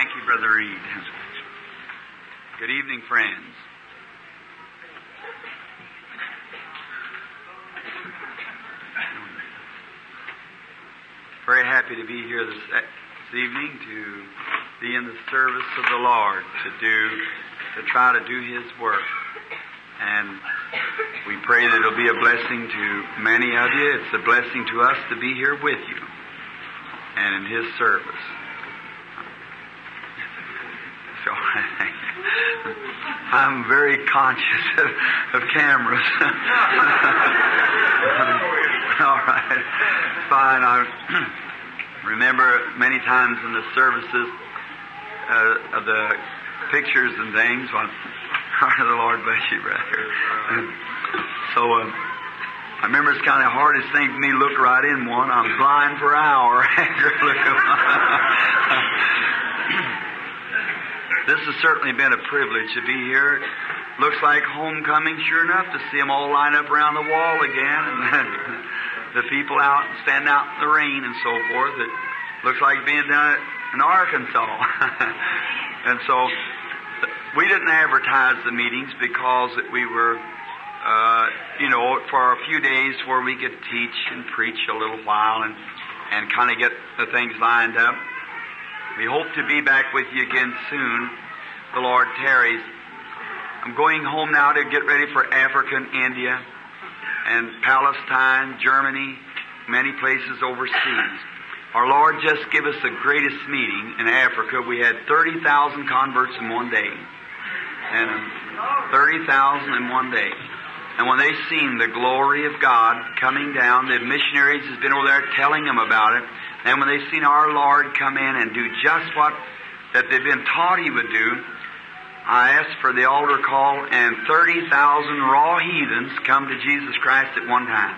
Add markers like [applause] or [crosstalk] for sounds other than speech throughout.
Thank you, Brother Reed. Good evening, friends. Very happy to be here this, this evening to be in the service of the Lord, to do, to try to do His work. And we pray that it'll be a blessing to many of you. It's a blessing to us to be here with you and in His service. So I'm very conscious of, of cameras. [laughs] All right, fine. I [clears throat] remember many times in the services uh, of the pictures and things. Well, the [laughs] Lord bless you, brother. [laughs] So uh, I remember it's kind of the hardest thing for me to look right in one. I'm blind for an hour after looking. This has certainly been a privilege to be here. Looks like homecoming, sure enough, to see them all lined up around the wall again, and [laughs] the people out and standing out in the rain and so forth. It looks like being down in Arkansas, [laughs] and so we didn't advertise the meetings because we were, uh, you know, for a few days where we could teach and preach a little while and and kind of get the things lined up. We hope to be back with you again soon. The Lord tarries. I'm going home now to get ready for Africa and India and Palestine, Germany, many places overseas. Our Lord just gave us the greatest meeting in Africa. We had 30,000 converts in one day. And 30,000 in one day. And when they seen the glory of God coming down, the missionaries has been over there telling them about it. And when they seen our Lord come in and do just what that they've been taught He would do, I asked for the altar call, and 30,000 raw heathens come to Jesus Christ at one time.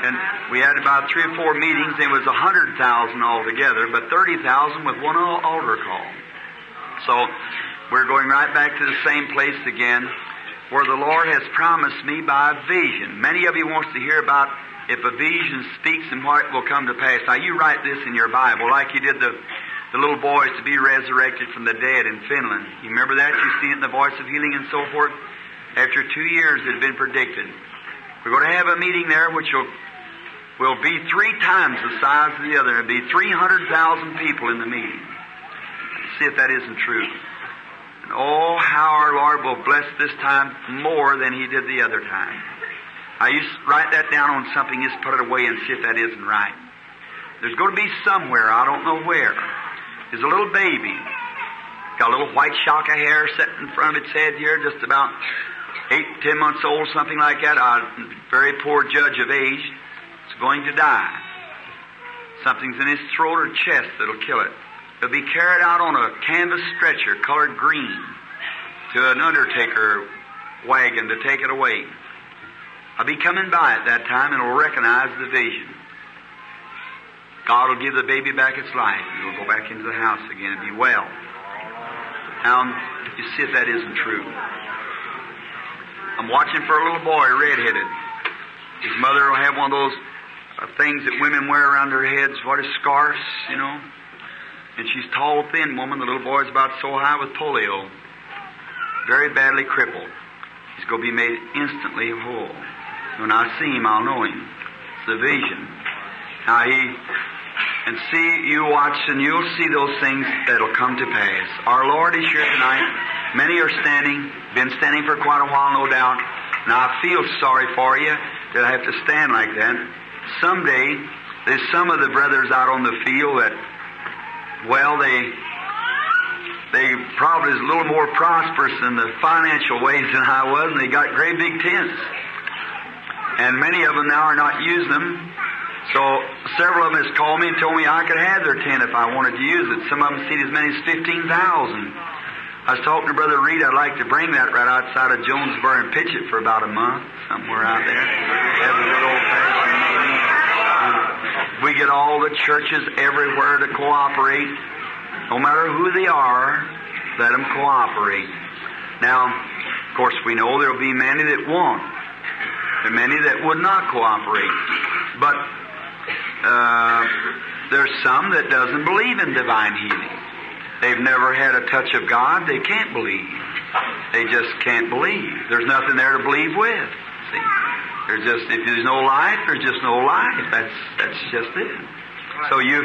And we had about three or four meetings. It was a hundred thousand altogether, but thirty thousand with one altar call. So we're going right back to the same place again, where the Lord has promised me by a vision. Many of you wants to hear about if a vision speaks and what will come to pass. Now you write this in your Bible, like you did the the little boys to be resurrected from the dead in Finland. You remember that? You see it in the voice of healing and so forth. After two years, it had been predicted. We're going to have a meeting there, which will will be three times the size of the other. It'll be 300,000 people in the meeting. See if that isn't true. Oh, how our Lord will bless this time more than He did the other time. I used to write that down on something, just put it away and see if that isn't right. There's going to be somewhere, I don't know where, there's a little baby. Got a little white shock of hair sitting in front of its head here, just about eight, ten months old, something like that. A very poor judge of age It's going to die. Something's in his throat or chest that'll kill it. It'll be carried out on a canvas stretcher colored green to an undertaker wagon to take it away. I'll be coming by at that time and will recognize the vision. God will give the baby back its life and it'll go back into the house again and be well. Now, you see if that isn't true. I'm watching for a little boy, red-headed. His mother will have one of those uh, things that women wear around their heads, what is scarves, you know. And she's tall, thin woman. The little boy's about so high with polio, very badly crippled. He's going to be made instantly whole. When I see him, I'll know him. It's the vision. Now he, and see, you watch and you'll see those things that'll come to pass. Our Lord is here tonight. Many are standing, been standing for quite a while, no doubt. Now I feel sorry for you that I have to stand like that someday there's some of the brothers out on the field that, well, they they probably is a little more prosperous in the financial ways than I was, and they got great big tents. And many of them now are not using them. So several of them has called me and told me I could have their tent if I wanted to use it. Some of them see as many as fifteen thousand. I was talking to Brother Reed. I'd like to bring that right outside of Jonesboro and pitch it for about a month, somewhere out there. Have a good old fashioned We get all the churches everywhere to cooperate. No matter who they are, let them cooperate. Now, of course, we know there'll be many that won't. There are many that would not cooperate. But uh, there's some that doesn't believe in divine healing. they've never had a touch of God, they can't believe. They just can't believe. There's nothing there to believe with. See, there's just if there's no life, there's just no life. That's that's just it. So you,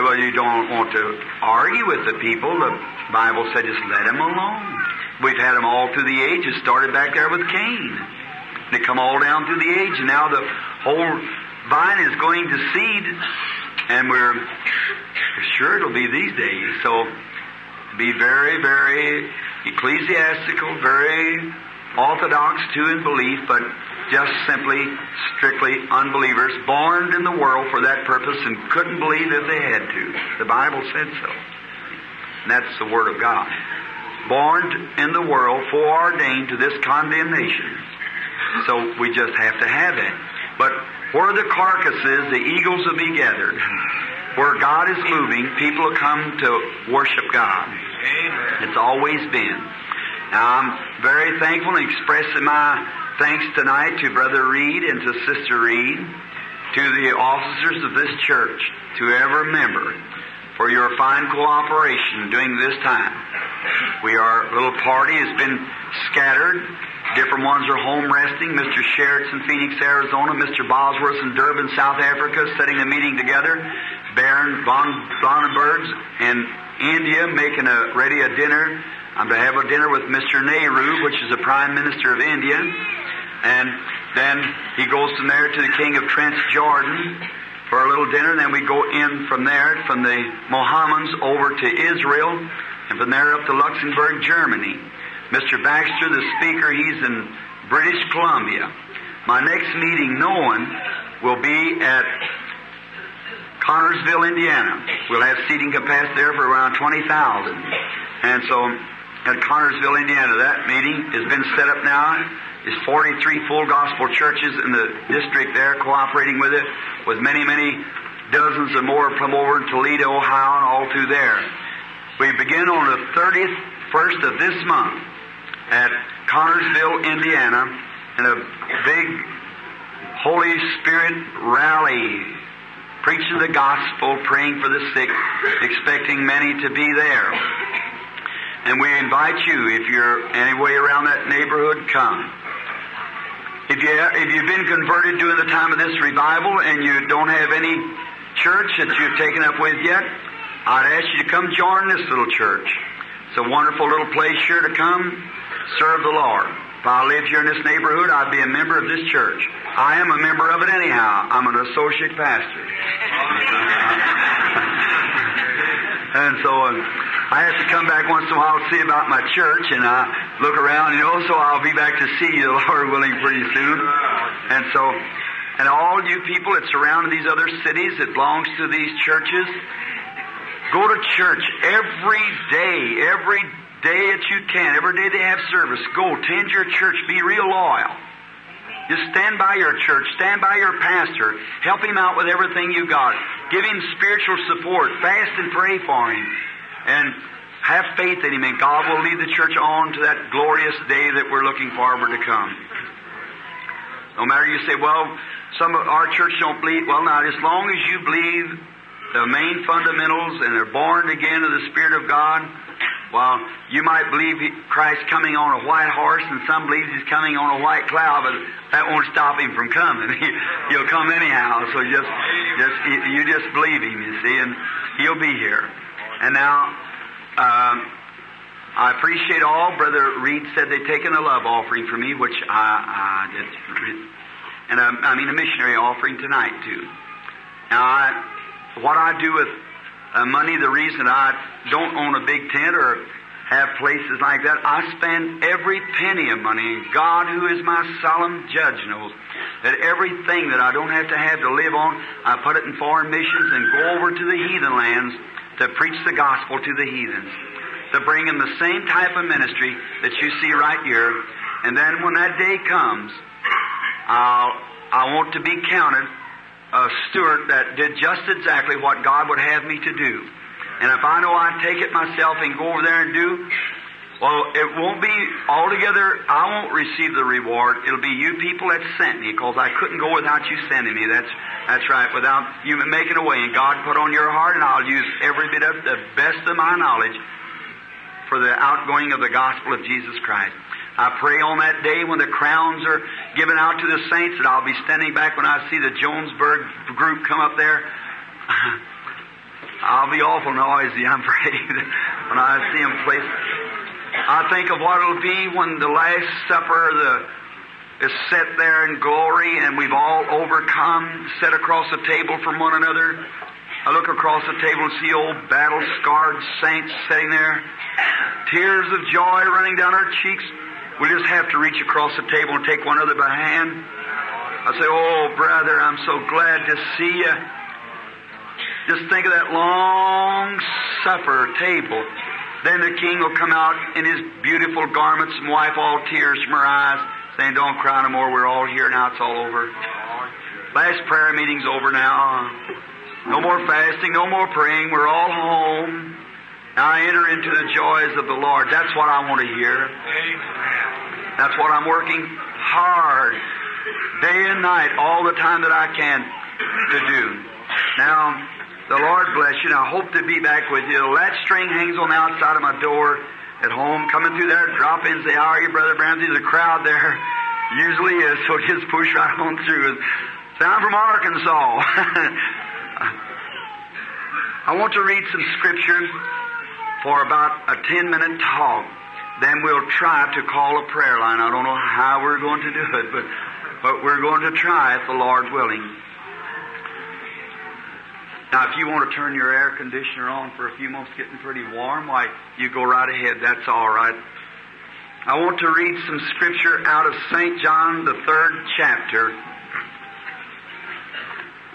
well, you don't want to argue with the people. The Bible said just let them alone. We've had them all through the ages. Started back there with Cain. They come all down through the age, now the whole vine is going to seed, and we're sure it'll be these days. So be very, very ecclesiastical, very orthodox too in belief, but just simply, strictly unbelievers, born in the world for that purpose and couldn't believe if they had to. The Bible said so. And that's the Word of God. Born in the world, foreordained to this condemnation. So we just have to have it. But where the carcasses, the eagles will be gathered. Where God is moving, people will come to worship God. It's always been. Now, I'm very thankful and expressing my thanks tonight to Brother Reed and to Sister Reed, to the officers of this church, to every member, for your fine cooperation during this time. We our little party has been scattered. Different ones are home resting. Mr. Sharritt's in Phoenix, Arizona. Mr. Bosworth's in Durban, South Africa, setting a meeting together. Baron von Blomberg's in India, making a ready a dinner. I'm to have a dinner with Mr. Nehru, which is the Prime Minister of India. And then he goes from there to the King of Transjordan for a little dinner. And then we go in from there, from the Mohammedans over to Israel, and from there up to Luxembourg, Germany. Mr. Baxter, the speaker, he's in British Columbia. My next meeting, known, will be at Connersville, Indiana. We'll have seating capacity there for around 20,000. And so at Connersville, Indiana, that meeting has been set up now. There's 43 full gospel churches in the district there cooperating with it, with many, many dozens and more from over in Toledo, Ohio, and all through there. We begin on the 30th, first of this month at Connersville, Indiana, in a big Holy Spirit rally, preaching the gospel, praying for the sick, expecting many to be there. And we invite you, if you're any way around that neighborhood, come. If, you, if you've been converted during the time of this revival and you don't have any church that you've taken up with yet, I'd ask you to come join this little church. It's a wonderful little place here to come serve the Lord. If I lived here in this neighborhood, I'd be a member of this church. I am a member of it anyhow. I'm an associate pastor. [laughs] and so uh, I have to come back once in a while to see about my church, and I look around, you know, so I'll be back to see you, [laughs] Lord willing, pretty soon. And so, and all you people that surround these other cities that belongs to these churches, go to church every day, every day that you can, every day they have service, go, tend your church, be real loyal. Just stand by your church, stand by your pastor, help him out with everything you got. Give him spiritual support, fast and pray for him, and have faith in him, and God will lead the church on to that glorious day that we're looking forward to come. No matter you say, well, some of our church don't believe, well, not as long as you believe the main fundamentals and are born again of the Spirit of God, well, you might believe Christ coming on a white horse, and some believe He's coming on a white cloud, but that won't stop Him from coming. [laughs] He'll come anyhow. So just, just you just believe Him, you see, and He'll be here. And now, um, I appreciate all. Brother Reed said they'd taken a love offering for me, which I, I did, and I mean a missionary offering tonight too. Now, I, what I do with uh, money, the reason I don't own a big tent or have places like that, I spend every penny of money, and God, who is my solemn judge, knows that everything that I don't have to have to live on, I put it in foreign missions and go over to the heathen lands to preach the gospel to the heathens, to bring them the same type of ministry that you see right here. And then when that day comes, I'll, I want to be counted a steward that did just exactly what God would have me to do. And if I know I take it myself and go over there and do, Well, it won't be altogether, I won't receive the reward. It'll be you people that sent me, because I couldn't go without you sending me. That's, that's right, without you making a way. And God put on your heart, and I'll use every bit of the best of my knowledge for the outgoing of the gospel of Jesus Christ. I pray on that day when the crowns are given out to the saints that I'll be standing back when I see the Jonesboro group come up there. [laughs] I'll be awful noisy, I'm [laughs] afraid, when I see them place. I think of what it'll be when the Last Supper the, is set there in glory and we've all overcome, set across the table from one another. I look across the table and see old battle scarred saints sitting there, tears of joy running down our cheeks. We just have to reach across the table and take one another by hand. I say, Oh, brother, I'm so glad to see you. Just think of that long supper table. Then the king will come out in his beautiful garments and wipe all tears from her eyes, saying, Don't cry no more. We're all here now. It's all over. Last prayer meeting's over now. No more fasting, no more praying. We're all home. Now I enter into the joys of the Lord. That's what I want to hear. That's what I'm working hard, day and night, all the time that I can to do. Now, the Lord bless you, and I hope to be back with you. The latch string hangs on the outside of my door at home. Coming through there, drop in, say, How are you, Brother Brown? There's a crowd there. [laughs] Usually is, so just push right on through. Say, I'm from Arkansas. [laughs] I want to read some scripture for about a 10 minute talk. Then we'll try to call a prayer line. I don't know how we're going to do it, but, but we're going to try if the Lord's willing. Now, if you want to turn your air conditioner on for a few months, getting pretty warm, why, you go right ahead. That's all right. I want to read some scripture out of St. John, the third chapter.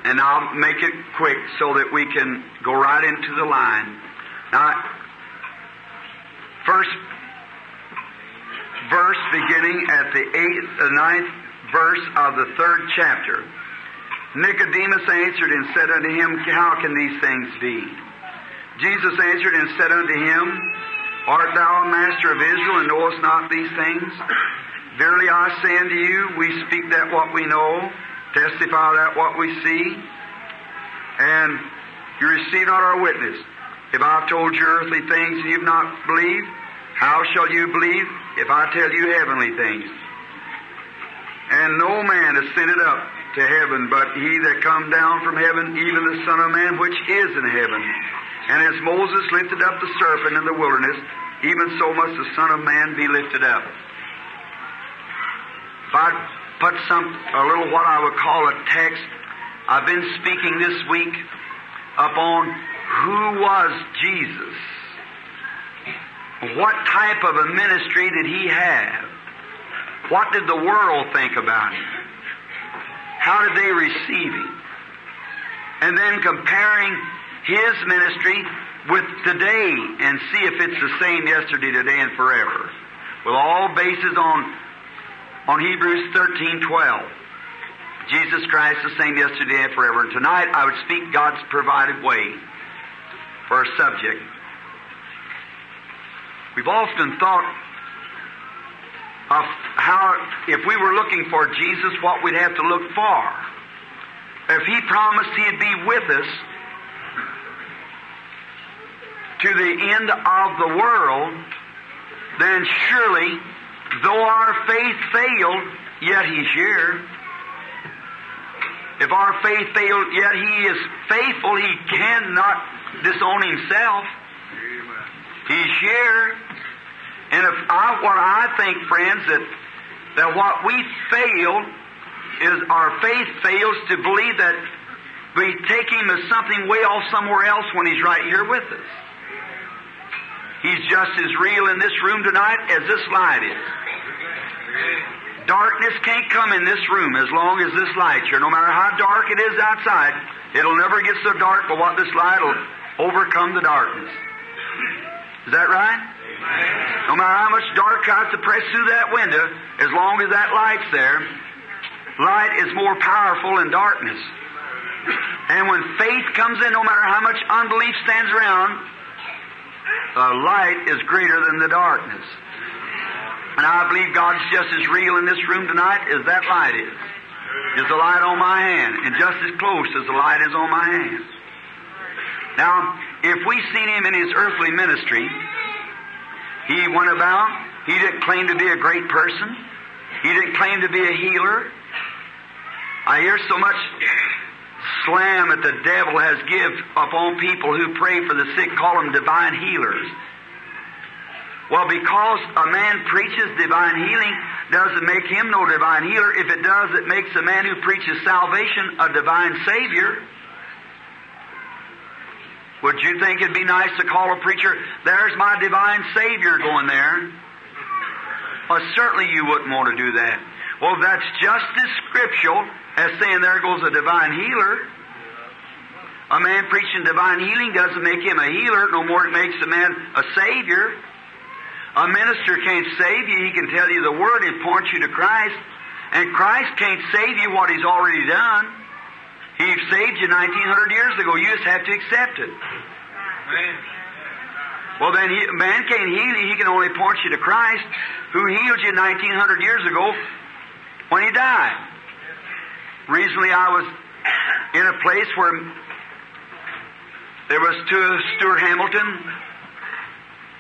And I'll make it quick so that we can go right into the line. Now, first verse beginning at the eighth, the ninth verse of the third chapter. Nicodemus answered and said unto him, How can these things be? Jesus answered and said unto him, Art thou a master of Israel and knowest not these things? Verily I say unto you, we speak that what we know, testify that what we see, and you receive not our witness. If I've told you earthly things and you've not believed, how shall you believe if I tell you heavenly things? And no man ascended up to heaven, but he that come down from heaven, even the Son of Man which is in heaven. And as Moses lifted up the serpent in the wilderness, even so must the Son of Man be lifted up. If I put some a little what I would call a text, I've been speaking this week upon who was Jesus. What type of a ministry did he have? What did the world think about him? How did they receive him? And then comparing his ministry with today and see if it's the same yesterday, today, and forever. With all bases on, on Hebrews 13 12. Jesus Christ the same yesterday and forever. And tonight I would speak God's provided way for a subject. We've often thought of how, if we were looking for Jesus, what we'd have to look for. If He promised He'd be with us to the end of the world, then surely, though our faith failed, yet He's here. If our faith failed, yet He is faithful, He cannot disown Himself. He's here. And if I, what I think, friends, that, that what we fail is our faith fails to believe that we take Him as something way off somewhere else when He's right here with us. He's just as real in this room tonight as this light is. Darkness can't come in this room as long as this light's here. No matter how dark it is outside, it'll never get so dark but what this light will overcome the darkness. Is that right? No matter how much dark tries to press through that window, as long as that light's there, light is more powerful than darkness. And when faith comes in, no matter how much unbelief stands around, the light is greater than the darkness. And I believe God's just as real in this room tonight as that light is. Is the light on my hand, and just as close as the light is on my hand. Now, if we seen him in his earthly ministry, he went about, he didn't claim to be a great person, he didn't claim to be a healer. I hear so much slam that the devil has give upon people who pray for the sick, call them divine healers. Well, because a man preaches divine healing doesn't make him no divine healer. If it does, it makes a man who preaches salvation a divine savior. Would you think it'd be nice to call a preacher, there's my divine savior going there? Well, certainly you wouldn't want to do that. Well, that's just as scriptural as saying there goes a divine healer. A man preaching divine healing doesn't make him a healer no more it makes a man a savior. A minister can't save you. He can tell you the word and point you to Christ. And Christ can't save you what he's already done. He saved you 1900 years ago. You just have to accept it. Well, then, he, man can't heal you. He can only point you to Christ, who healed you 1900 years ago when he died. Recently, I was in a place where there was to Stuart Hamilton,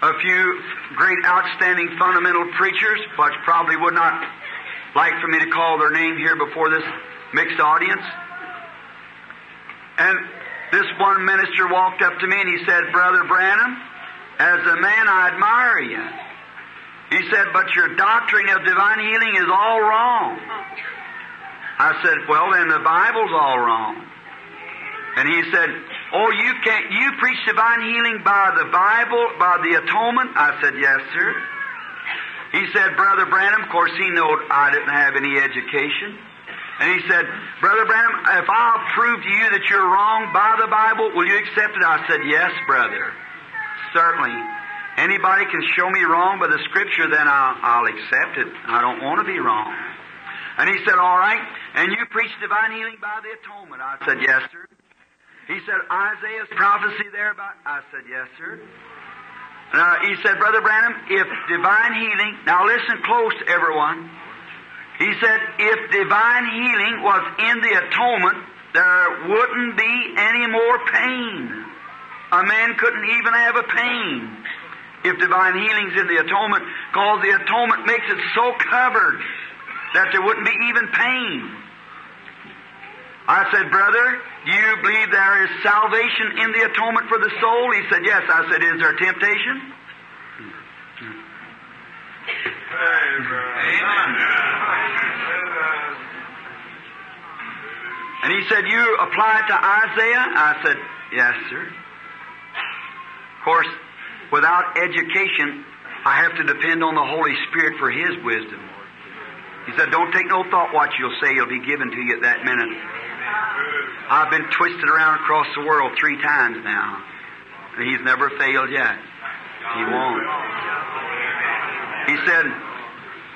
a few great outstanding fundamental preachers, which probably would not like for me to call their name here before this mixed audience. And this one minister walked up to me and he said, Brother Branham, as a man I admire you. He said, but your doctrine of divine healing is all wrong. I said, well then the Bible's all wrong. And he said, Oh, you can't, you preach divine healing by the Bible, by the atonement? I said, Yes, sir. He said, Brother Branham, of course he knew I didn't have any education. And he said, Brother Branham, if I'll prove to you that you're wrong by the Bible, will you accept it? I said, Yes, brother. Certainly. Anybody can show me wrong by the Scripture, then I'll, I'll accept it. I don't want to be wrong. And he said, All right. And you preach divine healing by the atonement? I said, Yes, sir. He said, Isaiah's prophecy there about. I said, Yes, sir. Uh, he said, Brother Branham, if divine healing, now listen close, everyone. He said, if divine healing was in the atonement, there wouldn't be any more pain. A man couldn't even have a pain if divine healing's in the atonement, because the atonement makes it so covered that there wouldn't be even pain. I said, Brother, do you believe there is salvation in the atonement for the soul? He said, Yes. I said, Is there temptation? And he said, You apply it to Isaiah? I said, Yes, sir. Of course, without education, I have to depend on the Holy Spirit for His wisdom. He said, Don't take no thought what you'll say, it'll be given to you at that minute. I've been twisted around across the world three times now. And he's never failed yet. He won't. He said,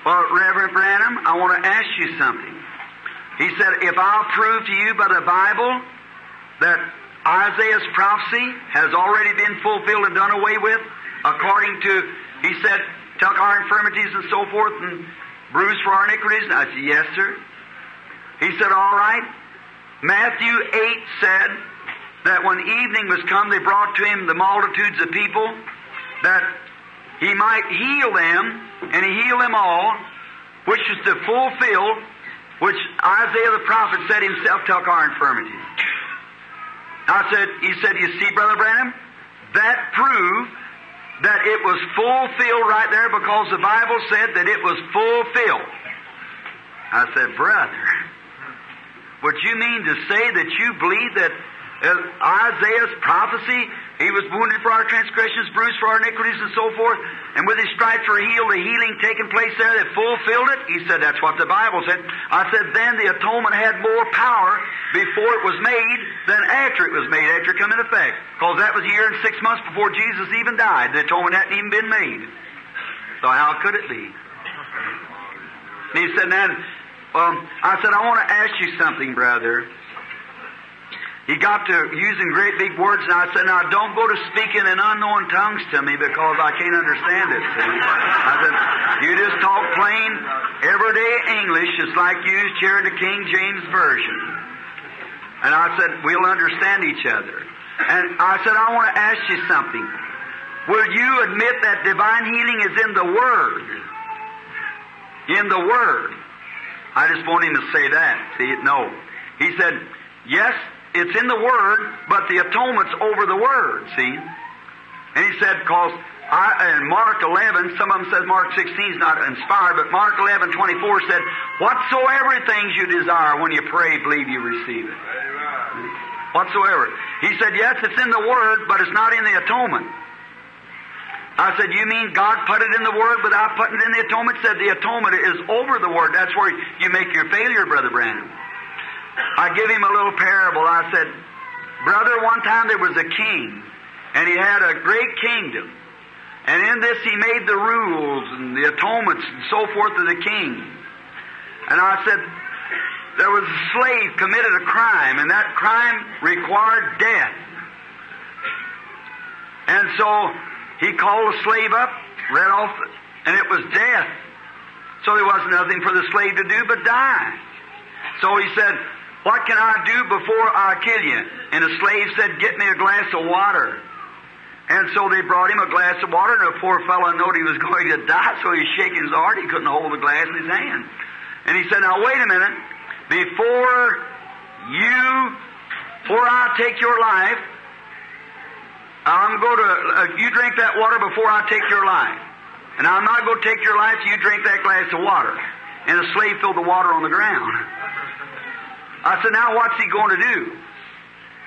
Well, Reverend Branham, I want to ask you something. He said, If I'll prove to you by the Bible that Isaiah's prophecy has already been fulfilled and done away with, according to, he said, took our infirmities and so forth and bruised for our iniquities. And I said, Yes, sir. He said, All right. Matthew 8 said that when evening was come, they brought to him the multitudes of people that he might heal them, and he healed them all, which is to fulfill which Isaiah the prophet said himself took our infirmities. I said, he said, you see, Brother Branham, that proved that it was fulfilled right there because the Bible said that it was fulfilled. I said, brother, would you mean to say that you believe that uh, Isaiah's prophecy, he was wounded for our transgressions, bruised for our iniquities, and so forth, and with his stripes were healed, the healing taking place there that fulfilled it? He said, that's what the Bible said. I said, then the atonement had more power before it was made than after it was made, after it come in effect. Because that was a year and six months before Jesus even died. The atonement hadn't even been made. So how could it be? And he said, then, well, um, I said, I want to ask you something, brother. He got to using great big words, and I said, Now don't go to speaking in unknown tongues to me because I can't understand it. See? I said, You just talk plain, everyday English, just like you used here in the King James Version. And I said, We'll understand each other. And I said, I want to ask you something. Will you admit that divine healing is in the Word? In the Word. I just want him to say that. See, no. He said, Yes, it's in the Word, but the atonement's over the Word, see? And he said, because I, in Mark 11, some of them says Mark 16 is not inspired, but Mark 11, 24 said, whatsoever things you desire when you pray, believe you receive it. Whatsoever. He said, yes, it's in the Word, but it's not in the atonement. I said, you mean God put it in the Word without putting it in the atonement? Said the atonement is over the Word. That's where you make your failure, Brother Branham. I give him a little parable. I said, Brother, one time there was a king, and he had a great kingdom. And in this he made the rules and the atonements and so forth of the king. And I said, there was a slave committed a crime, and that crime required death. And so he called the slave up, read off, and it was death. So there was nothing for the slave to do but die. So he said, what can I do before I kill you? And the slave said, Get me a glass of water. And so they brought him a glass of water, and the poor fellow knew he was [laughs] going to die, so he's shaking his heart. He couldn't hold the glass in his hand. And he said, Now wait a minute. Before you, before I take your life, I'm going to, uh, you drink that water before I take your life. And I'm not going to take your life, you drink that glass of water. And the slave filled the water on the ground. [laughs] I said, now what's he going to do?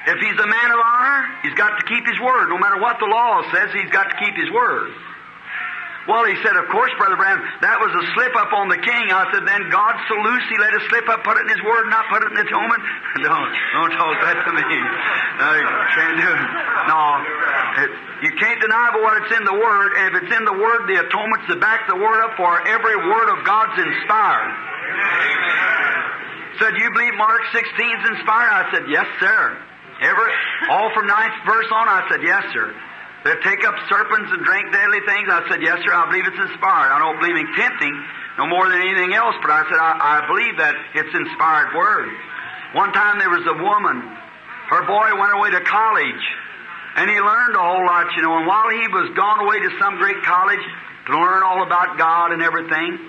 If he's a man of honor, he's got to keep his word. No matter what the law says, he's got to keep his word. Well, he said, of course, Brother Branham, that was a slip up on the king. I said, then God so loose, he let it slip up, put it in his word, not put it in the atonement. don't, don't talk that to me. No, you can't do it. No, it, you can't deny but what it's in the word, and if it's in the word, the atonement's to back the word up, for every word of God's inspired. Said, you believe Mark 16 is inspired? I said, yes, sir. Ever, all from ninth verse on, I said, yes, sir. They take up serpents and drink deadly things. I said, yes, sir, I believe it's inspired. I don't believe in tempting no more than anything else, but I said, I, I believe that it's inspired word. One time there was a woman, her boy went away to college, and he learned a whole lot, you know, and while he was gone away to some great college to learn all about God and everything,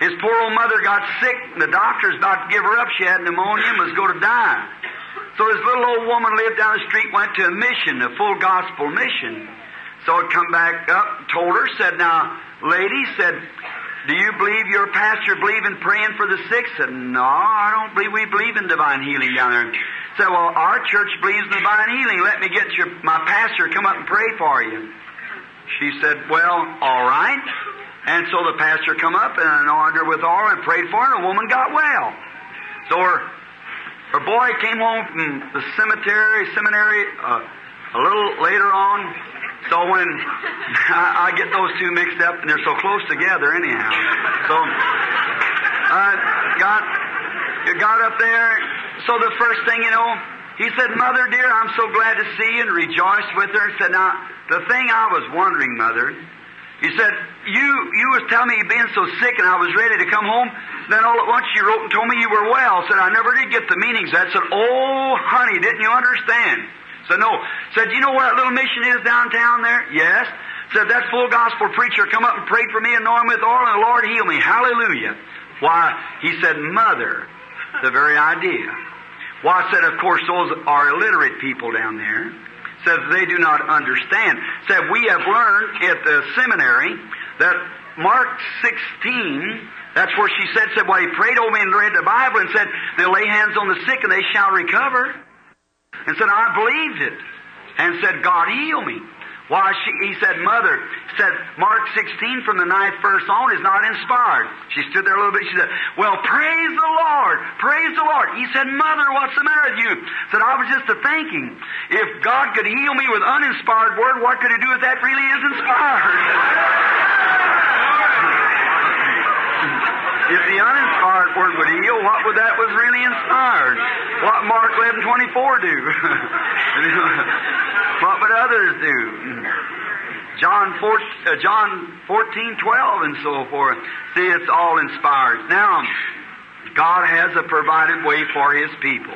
his poor old mother got sick, and the doctor's about to give her up. She had pneumonia and was going to die. So this little old woman lived down the street, went to a mission, a full gospel mission. So it come back up, told her, said, Now, lady, said, Do you believe your pastor believe in praying for the sick? Said, No, I don't believe we believe in divine healing down there. Said, Well, our church believes in divine healing. Let me get your my pastor come up and pray for you. She said, Well, all right. And so the pastor come up and anointed her with oil and prayed for her, and the woman got well. So her, her boy came home from the cemetery, seminary uh, a little later on. So when [laughs] I, I get those two mixed up, and they're so close together anyhow. So uh, got, got up there. So the first thing you know, he said, Mother dear, I'm so glad to see you, and rejoiced with her. He said, Now, the thing I was wondering, Mother, he said, you, you was telling me you'd been so sick and I was ready to come home. Then all at once you wrote and told me you were well. Said, I never did get the meanings that. Said, oh, honey, didn't you understand? Said, no. Said, you know where that little mission is downtown there? Yes. Said, that full gospel preacher come up and prayed for me anointed with oil and the Lord healed me. Hallelujah. Why, he said, mother, the very idea. Why, I said, of course, those are illiterate people down there says they do not understand. Said we have learned at the seminary that Mark 16, that's where she said, said, well, he prayed over me and read the Bible and said, they'll lay hands on the sick and they shall recover. And said, I believed it. And said, God heal me. Why, she, he said, Mother, said, Mark 16 from the ninth verse on is not inspired. She stood there a little bit. She said, Well, praise the Lord. Praise the Lord. He said, Mother, what's the matter with you? Said, I was just a thinking. If God could heal me with uninspired word, what could he do if that really is inspired? [laughs] If the uninspired word would heal, what would that was really inspired? What Mark 11, 24 do? [laughs] what would others do? John 4, uh, John 14, 12 and so forth. See, it's all inspired. Now, God has a provided way for His people.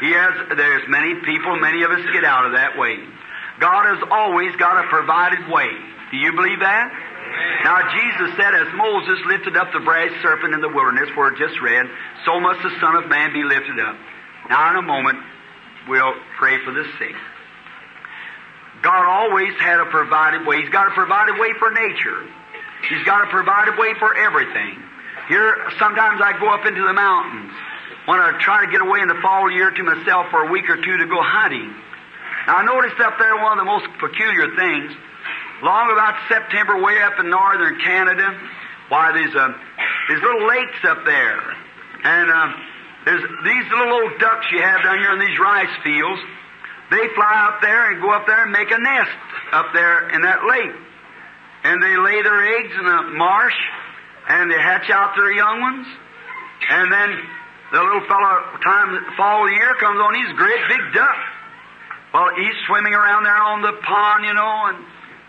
He has, there's many people, many of us get out of that way. God has always got a provided way. Do you believe that? Now Jesus said, as Moses lifted up the brass serpent in the wilderness, where it just read, so must the Son of Man be lifted up. Now in a moment, we'll pray for the sick. God always had a provided way. He's got a provided way for nature. He's got a provided way for everything. Here, sometimes I go up into the mountains when I try to get away in the fall year to myself for a week or two to go hunting. Now, I noticed up there one of the most peculiar things. Long about September, way up in northern Canada, why there's uh, there's little lakes up there, and uh, there's these little old ducks you have down here in these rice fields. They fly up there and go up there and make a nest up there in that lake, and they lay their eggs in the marsh, and they hatch out their young ones, and then the little fellow, time fall of the year comes on, he's a great big duck. Well, he's swimming around there on the pond, you know, and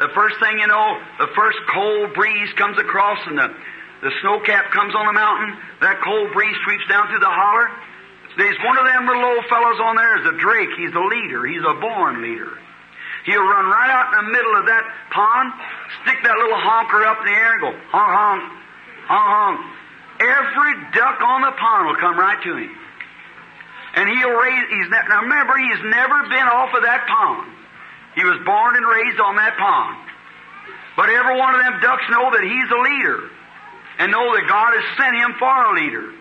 the first thing you know, the first cold breeze comes across and the, the snow cap comes on the mountain. That cold breeze sweeps down through the holler. There's one of them little old fellows on there is a drake. He's a leader. He's a born leader. He'll run right out in the middle of that pond, stick that little honker up in the air and go honk honk, honk honk. Every duck on the pond will come right to him. And he'll raise, he's ne- now remember, he's never been off of that pond. He was born and raised on that pond. But every one of them ducks know that he's a leader and know that God has sent him for a leader.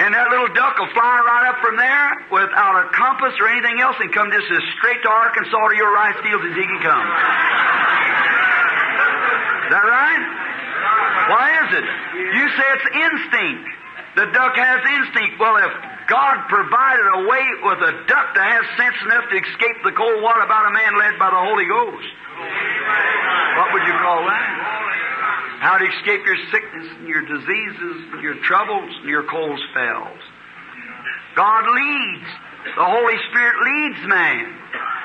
And that little duck will fly right up from there without a compass or anything else and come just as straight to Arkansas to your rice fields as he can come. Is that right? Why is it? You say it's instinct. The duck has instinct. Well, if God provided a way with a duck to have sense enough to escape the cold water about a man led by the Holy Ghost. What would you call that? How to escape your sickness and your diseases and your troubles and your cold spells. God leads. The Holy Spirit leads man.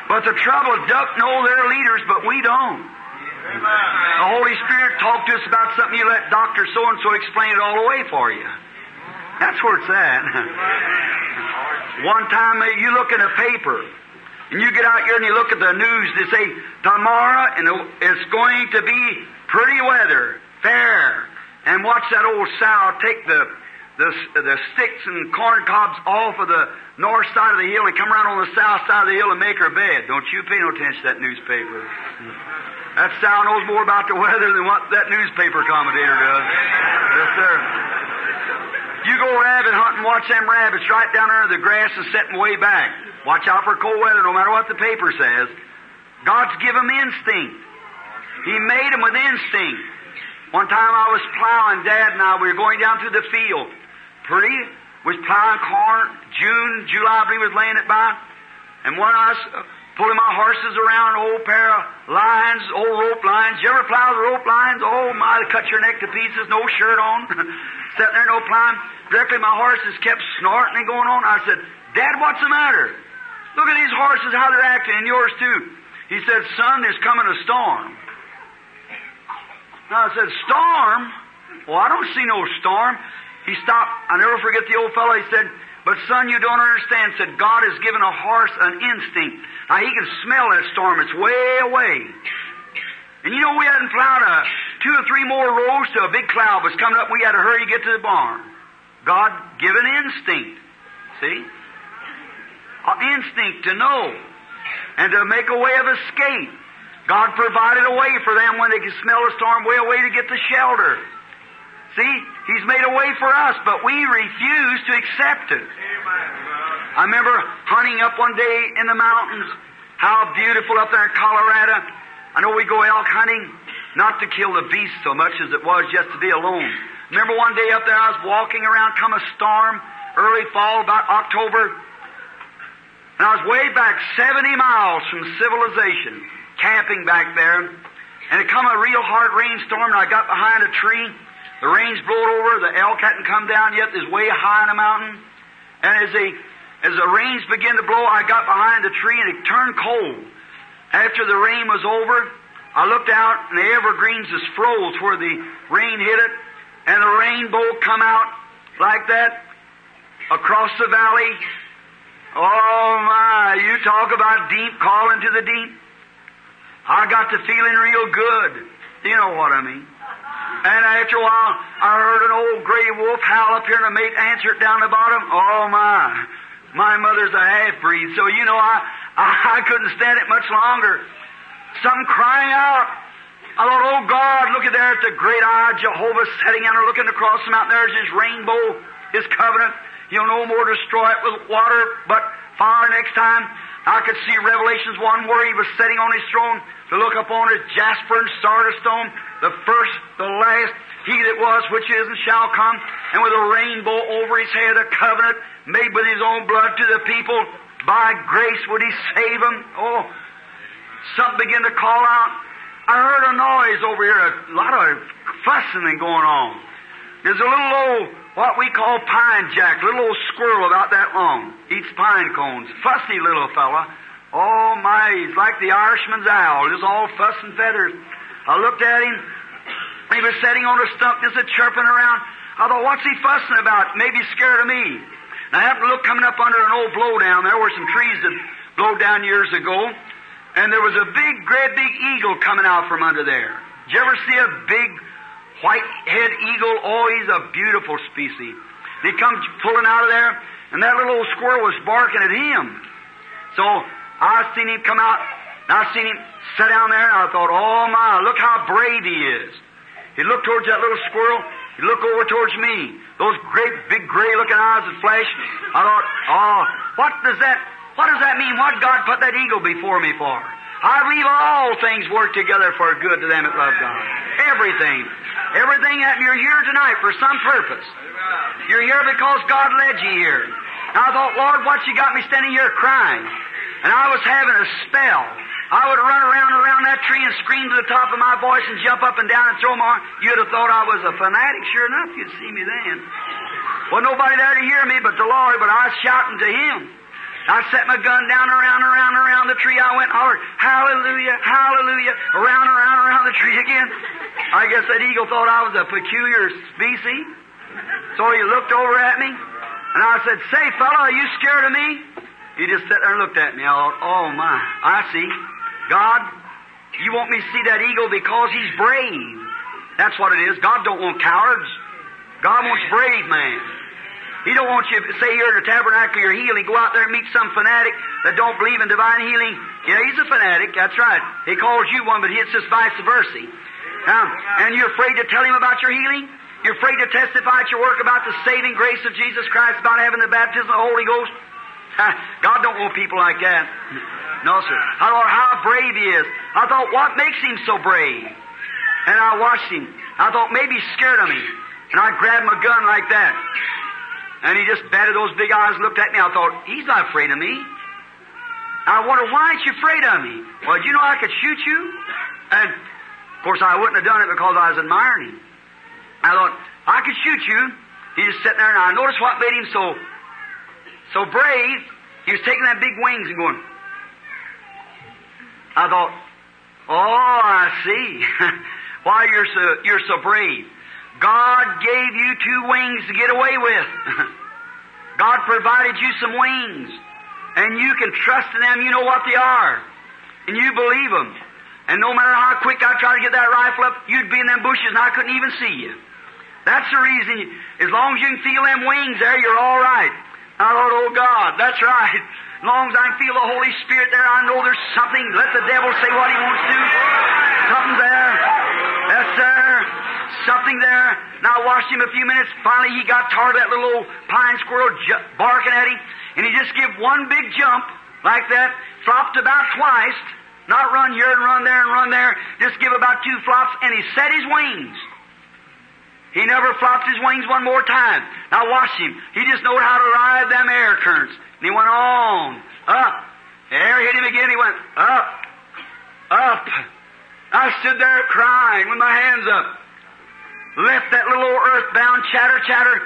But the trouble, duck know their leaders, but we don't. The Holy Spirit talked to us about something, you let Dr. So and so explain it all away for you. That's where it's at. [laughs] One time you look in a paper, and you get out here and you look at the news, they say, tomorrow and it's going to be pretty weather, fair. And watch that old sow take the, the, the sticks and corn cobs off of the north side of the hill and come around on the south side of the hill and make her bed. Don't you pay no attention to that newspaper. That sow knows more about the weather than what that newspaper commentator does. Yes, sir. You go rabbit hunting, watch them rabbits right down under the grass and setting way back. Watch out for cold weather, no matter what the paper says. God's given them instinct. He made them with instinct. One time I was plowing, Dad and I, we were going down through the field. Pretty, was plowing corn, June, July, I believe was laying it by. And one of us pulling my horses around old pair of lines, old rope lines. You ever plow the rope lines? Oh my, cut your neck to pieces, no shirt on. [laughs] Sitting there, no plowing. Directly my horses kept snorting and going on. I said, Dad, what's the matter? Look at these horses, how they're acting, and yours too. He said, Son, there's coming a storm. Now I said, Storm? Well, I don't see no storm. He stopped. I never forget the old fellow. He said, But son, you don't understand. Said, God has given a horse an instinct. Now he can smell that storm. It's way away. And you know, we hadn't plowed a two or three more rows till a big cloud was coming up. We had to hurry to get to the barn. God given instinct. See? An instinct to know and to make a way of escape. God provided a way for them when they could smell the storm, way away to get the shelter. See, He's made a way for us, but we refuse to accept it. I remember hunting up one day in the mountains. How beautiful up there in Colorado. I know we go elk hunting, not to kill the beast so much as it was just to be alone. Remember one day up there I was walking around, come a storm, early fall, about October, and I was way back 70 miles from civilization, camping back there, and it come a real hard rainstorm, and I got behind a tree. The rain's blowed over. The elk hadn't come down yet. It's way high in the mountain. And as they, as the rains began to blow, I got behind the tree and it turned cold. After the rain was over, I looked out and the evergreens was froze where the rain hit it, and the rainbow come out like that across the valley. Oh my, you talk about deep calling to the deep. I got to feeling real good. You know what I mean. And after a while, I heard an old gray wolf howl up here and a mate answer it down the bottom. Oh my, my mother's a half breed, so you know I, I, I couldn't stand it much longer. Some crying out. I thought, oh God, look at there at the great eye Jehovah setting there looking across the mountain. There's his rainbow, his covenant. He'll no more destroy it with water, but fire next time. I could see Revelations 1 where he was sitting on his throne to look upon his jasper and sardius stone, the first, the last, he that was, which is, and shall come, and with a rainbow over his head, a covenant made with his own blood to the people. By grace would he save them. Oh, something began to call out. I heard a noise over here, a lot of fussing and going on. There's a little old, what we call pine jack, little old squirrel about that long, eats pine cones. Fussy little fella. Oh my, he's like the Irishman's owl, just all fuss and feathers. I looked at him, he was sitting on a stump just a chirping around. I thought, what's he fussing about? Maybe he's scared of me. And I happened to look coming up under an old blowdown. There were some trees that blowed down years ago. And there was a big, great big eagle coming out from under there. Did you ever see a big white-head eagle? Oh, he's a beautiful species. And he comes pulling out of there, and that little old squirrel was barking at him. So I seen him come out, and I seen him sit down there, and I thought, oh my, look how brave he is. He looked towards that little squirrel. He looked over towards me. Those great, big, gray-looking eyes that flashed. I thought, oh, what does that, what does that mean? What God put that eagle before me for? I believe all things work together for good to them that love God. Everything. Everything that you're here tonight for some purpose. You're here because God led you here. And I thought, Lord, what you got me standing here crying? And I was having a spell. I would run around around that tree and scream to the top of my voice and jump up and down and throw my arm. You'd have thought I was a fanatic. Sure enough, you'd see me then. Well, nobody there to hear me but the Lord, but I was shouting to Him. I set my gun down around, around, around the tree. I went and hollered, hallelujah, hallelujah, around, around, around the tree again. I guess that eagle thought I was a peculiar species. So he looked over at me, and I said, say, fella, are you scared of me? He just sat there and looked at me. I thought, oh my, I see. God, you want me to see that eagle because he's brave. That's what it is. God don't want cowards. God wants brave man. He don't want you to say here in the tabernacle you're healing, go out there and meet some fanatic that don't believe in divine healing. Yeah, he's a fanatic, that's right. He calls you one, but it's just vice versa. Um, and you're afraid to tell him about your healing? You're afraid to testify at your work about the saving grace of Jesus Christ, about having the baptism of the Holy Ghost? God don't want people like that. No, sir. I thought how brave he is. I thought, what makes him so brave? And I watched him. I thought maybe he's scared of me. And I grabbed my gun like that. And he just batted those big eyes, and looked at me. I thought, he's not afraid of me. I wonder why aren't you afraid of me? Well, you know I could shoot you? And, of course, I wouldn't have done it because I was admiring him. I thought, I could shoot you. He just sitting there, and I noticed what made him so, so brave. He was taking that big wings and going. I thought, oh, I see. [laughs] why you're so, you're so brave. God gave you two wings to get away with. [laughs] God provided you some wings. And you can trust in them. You know what they are. And you believe them. And no matter how quick I try to get that rifle up, you'd be in them bushes and I couldn't even see you. That's the reason. As long as you can feel them wings there, you're all right. I thought, oh God, that's right. As long as I feel the Holy Spirit there, I know there's something. Let the devil say what he wants to. Something there. Yes, sir. Something there. Now I watched him a few minutes. Finally, he got tired of that little old pine squirrel ju- barking at him, and he just gave one big jump like that, flopped about twice, not run here and run there and run there, just give about two flops, and he set his wings. He never flopped his wings one more time. Now watch him. He just knowed how to ride them air currents. And he went on, up. The air hit him again. He went up, up. I stood there crying with my hands up. left that little old earthbound chatter chatter.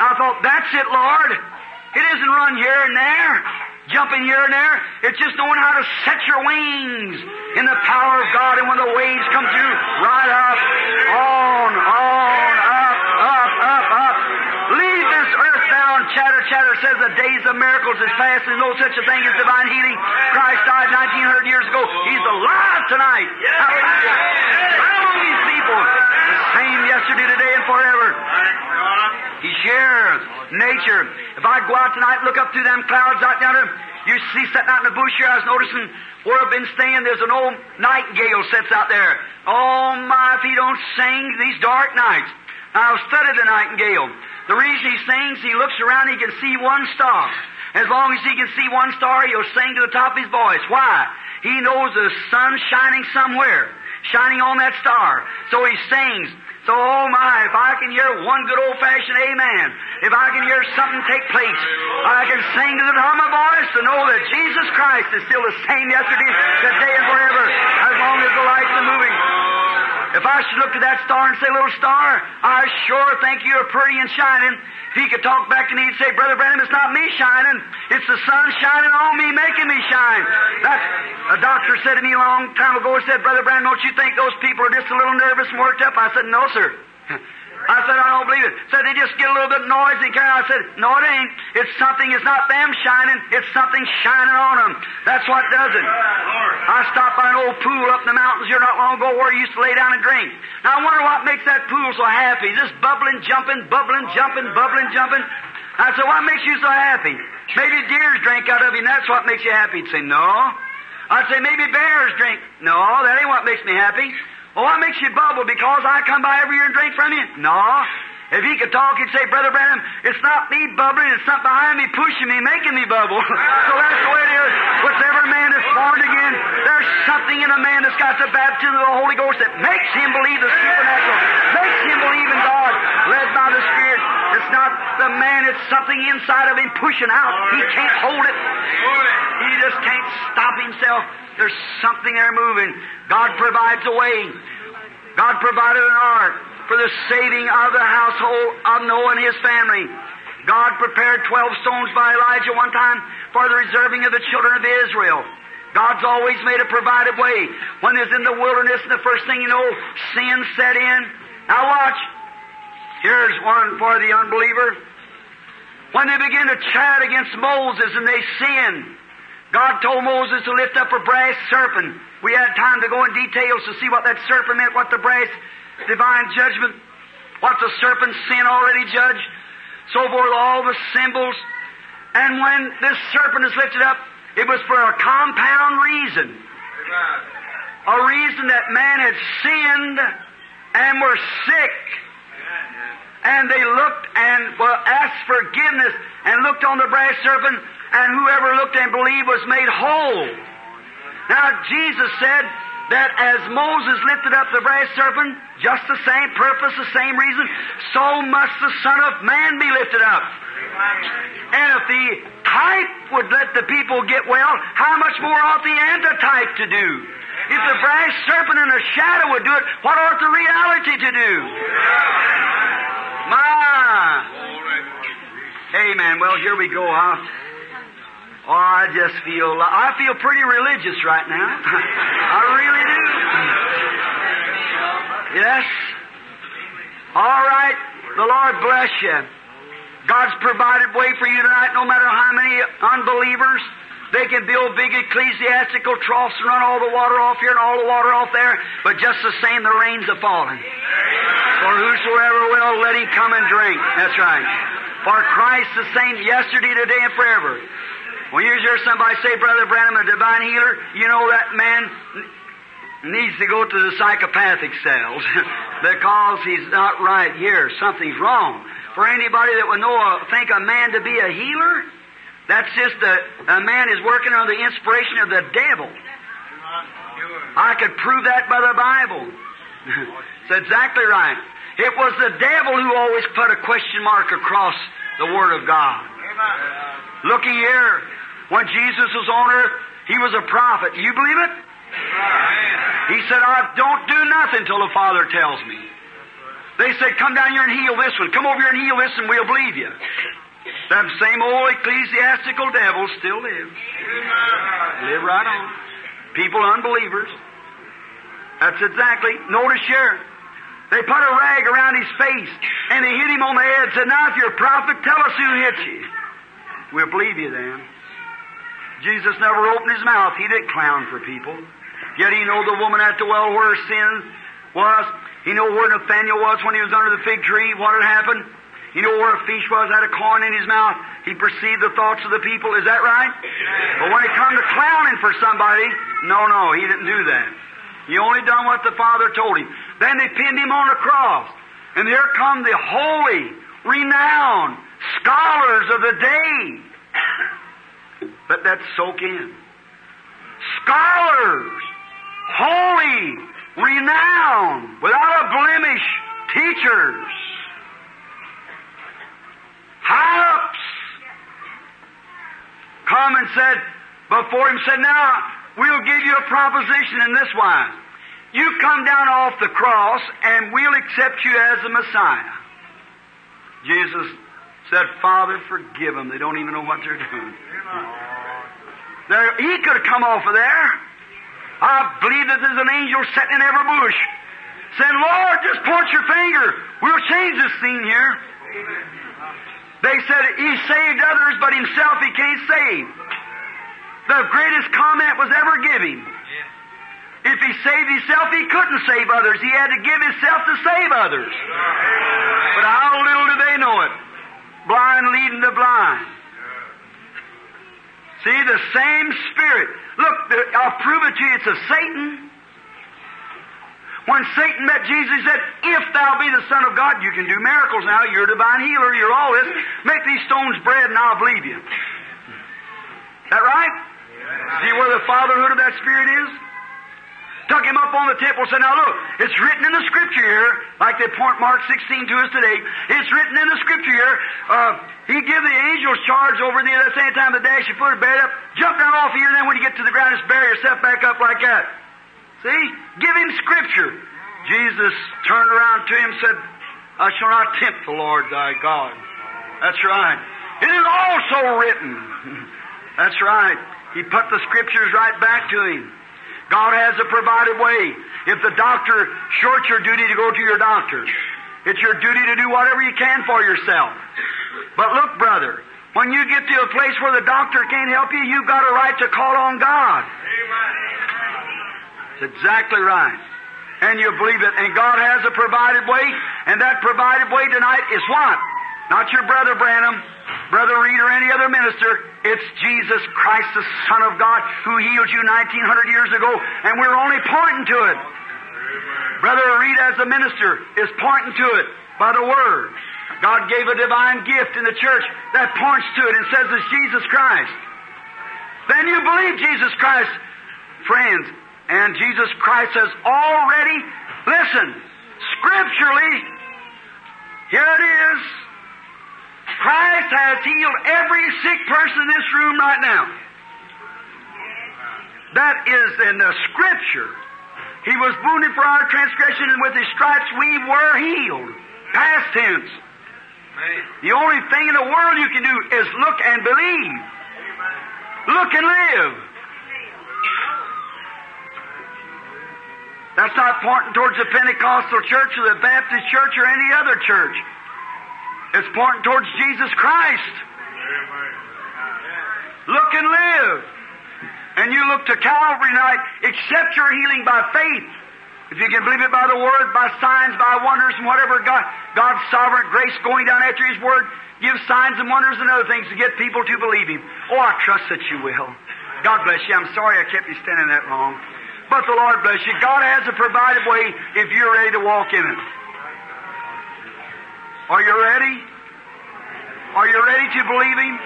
I thought, that's it, Lord. It isn't run here and there, jumping here and there. It's just knowing how to set your wings in the power of God. And when the waves come through, right up, on, on, up, up, up, up. Leave this earthbound chatter chatter says the days of miracles is past. There's no such a thing as divine healing. Christ died 1900 years ago. He's alive tonight. Hallelujah. Right these people. The same yesterday, today, and forever. He shares nature. If I go out tonight look up through them clouds out yonder, you see sitting out in the bush here, I was noticing where I've been staying, there's an old nightingale sits out there. Oh my, if he don't sing these dark nights. I've studied the nightingale. The reason he sings, he looks around, he can see one star. As long as he can see one star, he'll sing to the top of his voice. Why? He knows the sun's shining somewhere, shining on that star. So he sings. So, oh my, if I can hear one good old fashioned amen, if I can hear something take place, I can sing to the top of my voice to know that Jesus Christ is still the same yesterday, today, and forever, as long as the lights are moving. If I should look to that star and say, little star, I sure think you're pretty and shining. If he could talk back to me and say, Brother Branham, it's not me shining, it's the sun shining on me, making me shine. That's, a doctor said to me a long time ago, he said, Brother Branham, don't you think those people are just a little nervous and worked up? I said, no, sir. [laughs] I said, I don't believe it. Said they just get a little bit noisy carry on. I said, no, it ain't. It's something, it's not them shining, it's something shining on them. That's what does it. I stopped by an old pool up in the mountains here not long ago where I used to lay down and drink. Now I wonder what makes that pool so happy. Just bubbling, jumping, bubbling, jumping, bubbling, jumping. I said, what makes you so happy? Maybe deers drink out of you and that's what makes you happy. He'd say, no. I'd say, maybe bears drink. No, that ain't what makes me happy. Well, I makes you bubble? Because I come by every year and drink from you? No. If he could talk, he'd say, Brother Branham, it's not me bubbling, it's not behind me pushing me, making me bubble. [laughs] so that's the way it is. Whichever man is born again, there's something in a man that's got the baptism of the Holy Ghost that makes him believe the supernatural, makes him believe in God, led by the Spirit. It's not the man, it's something inside of him pushing out. He can't hold it. He just can't stop himself. There's something there moving. God provides a way. God provided an ark for the saving of the household of Noah and his family. God prepared 12 stones by Elijah one time for the reserving of the children of Israel. God's always made a provided way. When there's in the wilderness, and the first thing you know, sin set in. Now watch. Here's one for the unbeliever. When they begin to chat against Moses and they sin, God told Moses to lift up a brass serpent. We had time to go in details to see what that serpent meant, what the brass divine judgment, what the serpent's sin already judged, so forth, all the symbols. And when this serpent is lifted up, it was for a compound reason. A reason that man had sinned and were sick. And they looked and well, asked forgiveness and looked on the brass serpent, and whoever looked and believed was made whole. Now, Jesus said that as Moses lifted up the brass serpent, just the same purpose, the same reason, so must the Son of Man be lifted up. And if the type would let the people get well, how much more ought the antitype to do? If the brass serpent and the shadow would do it, what ought the reality to do? My. Amen. Well, here we go, huh? Oh, I just feel, I feel pretty religious right now. [laughs] I really do. Yes. All right. The Lord bless you. God's provided way for you tonight, no matter how many unbelievers. They can build big ecclesiastical troughs and run all the water off here and all the water off there, but just the same, the rains are falling. For whosoever will, let him come and drink. That's right. For Christ the same yesterday, today, and forever. When you hear somebody say, Brother Branham, a divine healer, you know that man needs to go to the psychopathic cells [laughs] because he's not right here. Something's wrong. For anybody that would know, uh, think a man to be a healer, that's just a, a man is working under the inspiration of the devil. I could prove that by the Bible. [laughs] it's exactly right. It was the devil who always put a question mark across the Word of God. Looking here, when Jesus was on earth, he was a prophet. You believe it? He said, I don't do nothing till the Father tells me. They said, come down here and heal this one. Come over here and heal this and we'll believe you. That same old ecclesiastical devil still lives. Live right on. People unbelievers. That's exactly, notice here. They put a rag around his face and they hit him on the head and said, Now if you're a prophet, tell us who hit you. We'll believe you then. Jesus never opened his mouth. He didn't clown for people. Yet he knew the woman at the well where her sin was. He knew where Nathaniel was when he was under the fig tree, what had happened. He know where a fish was, had a coin in his mouth. He perceived the thoughts of the people. Is that right? But when it come to clowning for somebody, no, no, he didn't do that. He only done what the Father told him. Then they pinned him on a cross. And here come the holy, renowned scholars of the day. Let that soak in. Scholars, holy, renowned, without a blemish, teachers, high ups, come and said before him, said, Now we'll give you a proposition in this wise. You come down off the cross and we'll accept you as the Messiah. Jesus said, Father, forgive them. They don't even know what they're doing. There, he could have come off of there. I believe that there's an angel sitting in every bush saying, Lord, just point your finger. We'll change this scene here. They said he saved others, but himself he can't save. The greatest comment was ever given. If he saved himself, he couldn't save others. He had to give himself to save others. But how little do they know it? Blind leading the blind. See, the same Spirit. Look, I'll prove it to you. It's of Satan. When Satan met Jesus, he said, If thou be the Son of God, you can do miracles now. You're a divine healer. You're all this. Make these stones bread and I'll believe you. That right? See where the fatherhood of that Spirit is? Took him up on the temple and said, Now look, it's written in the Scripture here, like they point Mark 16 to us today. It's written in the Scripture here. Uh, he give the angels charge over thee at the same time of the day. She put bear bed up, jump down off here, and then when you get to the ground, just bury yourself back up like that. See? Give him Scripture. Jesus turned around to him and said, I shall not tempt the Lord thy God. That's right. It is also written. [laughs] That's right. He put the Scriptures right back to him. God has a provided way. If the doctor shorts your duty to go to your doctor, it's your duty to do whatever you can for yourself. But look, brother, when you get to a place where the doctor can't help you, you've got a right to call on God. It's exactly right. And you believe it. And God has a provided way, and that provided way tonight is what? Not your brother Branham, Brother Reed, or any other minister. It's Jesus Christ, the Son of God, who healed you 1900 years ago, and we're only pointing to it. Brother Reed, as a minister, is pointing to it by the Word. God gave a divine gift in the church that points to it and says it's Jesus Christ. Then you believe Jesus Christ, friends, and Jesus Christ has already, listen, scripturally, here it is. Christ has healed every sick person in this room right now. That is in the Scripture. He was wounded for our transgression, and with His stripes we were healed. Past tense. The only thing in the world you can do is look and believe. Look and live. That's not pointing towards the Pentecostal church or the Baptist church or any other church. It's pointing towards Jesus Christ. Look and live. And you look to Calvary night, accept your healing by faith. If you can believe it by the Word, by signs, by wonders, and whatever God, God's sovereign grace going down after His Word, give signs and wonders and other things to get people to believe Him. Oh, I trust that you will. God bless you. I'm sorry I kept you standing that long. But the Lord bless you. God has a provided way if you're ready to walk in it. Are you ready? Are you ready to believe Him?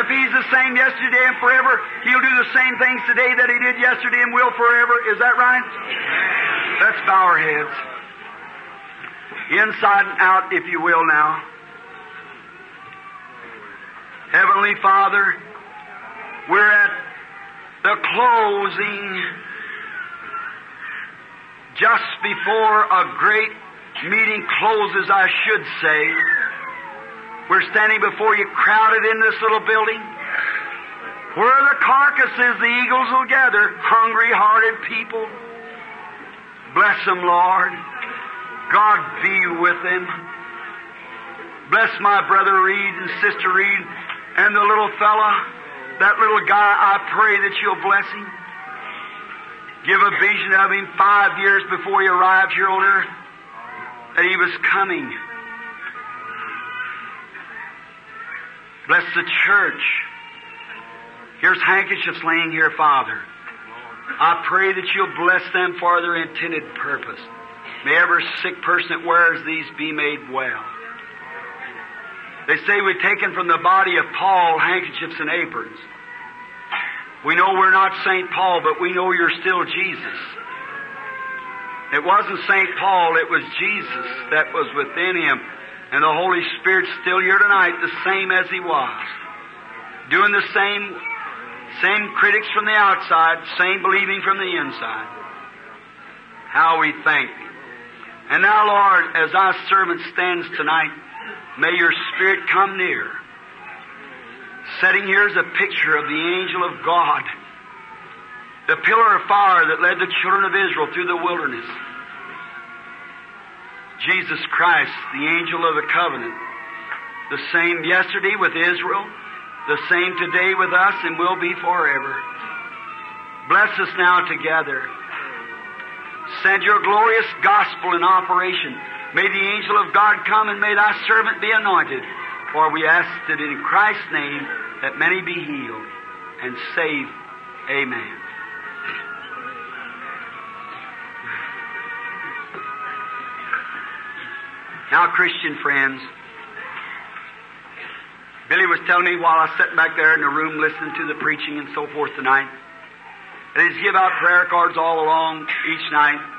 If He's the same yesterday and forever, He'll do the same things today that He did yesterday and will forever. Is that right? Let's bow our heads. Inside and out, if you will, now. Heavenly Father, we're at the closing just before a great meeting closes, I should say. We're standing before you crowded in this little building. Where the carcasses, the eagles will gather, hungry hearted people. Bless them, Lord. God be with them. Bless my brother Reed and sister Reed and the little fella, that little guy. I pray that you'll bless him. Give a vision of him five years before he arrived here on earth that he was coming. Bless the church. Here's handkerchiefs laying here, Father. I pray that you'll bless them for their intended purpose. May every sick person that wears these be made well. They say we've taken from the body of Paul handkerchiefs and aprons. We know we're not St. Paul, but we know you're still Jesus. It wasn't St. Paul, it was Jesus that was within him. And the Holy Spirit's still here tonight, the same as he was. Doing the same, same critics from the outside, same believing from the inside. How we thank. And now, Lord, as our servant stands tonight, may your Spirit come near. Setting here is a picture of the angel of God, the pillar of fire that led the children of Israel through the wilderness. Jesus Christ, the angel of the covenant, the same yesterday with Israel, the same today with us, and will be forever. Bless us now together. Send your glorious gospel in operation. May the angel of God come and may thy servant be anointed. For we ask that in Christ's name that many be healed and saved. Amen. Now, Christian friends, Billy was telling me while I sat back there in the room listening to the preaching and so forth tonight, that he's give out prayer cards all along each night.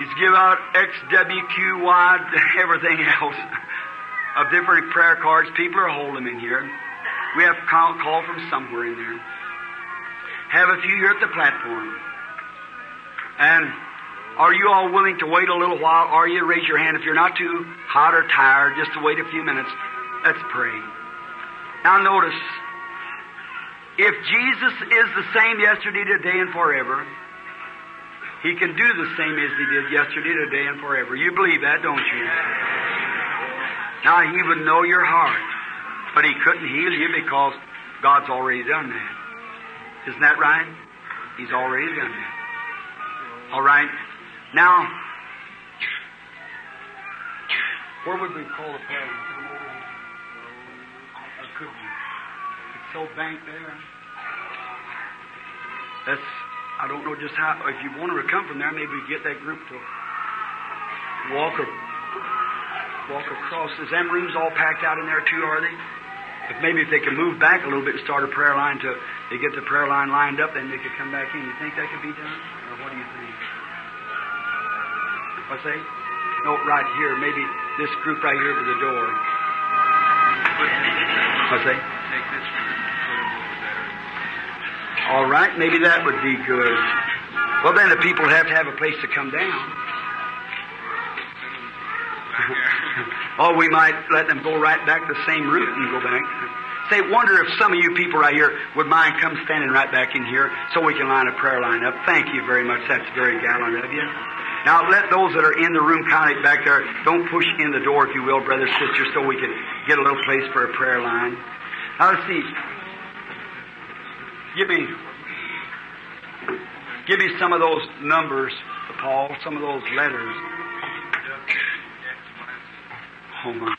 He's give out XWQY, everything else of different prayer cards. People are holding them in here. We have call, call from somewhere in there. Have a few here at the platform. And are you all willing to wait a little while? Are you? Raise your hand if you're not too hot or tired, just to wait a few minutes. Let's pray. Now notice, if Jesus is the same yesterday, today, and forever, He can do the same as He did yesterday, today, and forever. You believe that, don't you? Now He would know your heart, but He couldn't heal you because God's already done that. Isn't that right? He's already done that. All right. Now, where would we call the? Or could we? It's so banked there. That's, I don't know just how, if you want to come from there, maybe get that group to walk or walk across. Is them rooms all packed out in there too, are they? If maybe if they could move back a little bit and start a prayer line to they get the prayer line lined up, then they could come back in. You think that could be done? Or what do you think? What's that? No, right here. Maybe this group right here to the door. What's that? All right, maybe that would be good. Well, then the people have to have a place to come down. [laughs] oh, we might let them go right back the same route and go back. Say, wonder if some of you people right here would mind come standing right back in here so we can line a prayer line up. Thank you very much. That's very gallant of you. Now, let those that are in the room kind of back there, don't push in the door, if you will, brothers, sisters, so we can get a little place for a prayer line. Now, let's see. Give me, give me some of those numbers, Paul, some of those letters. Oh, my.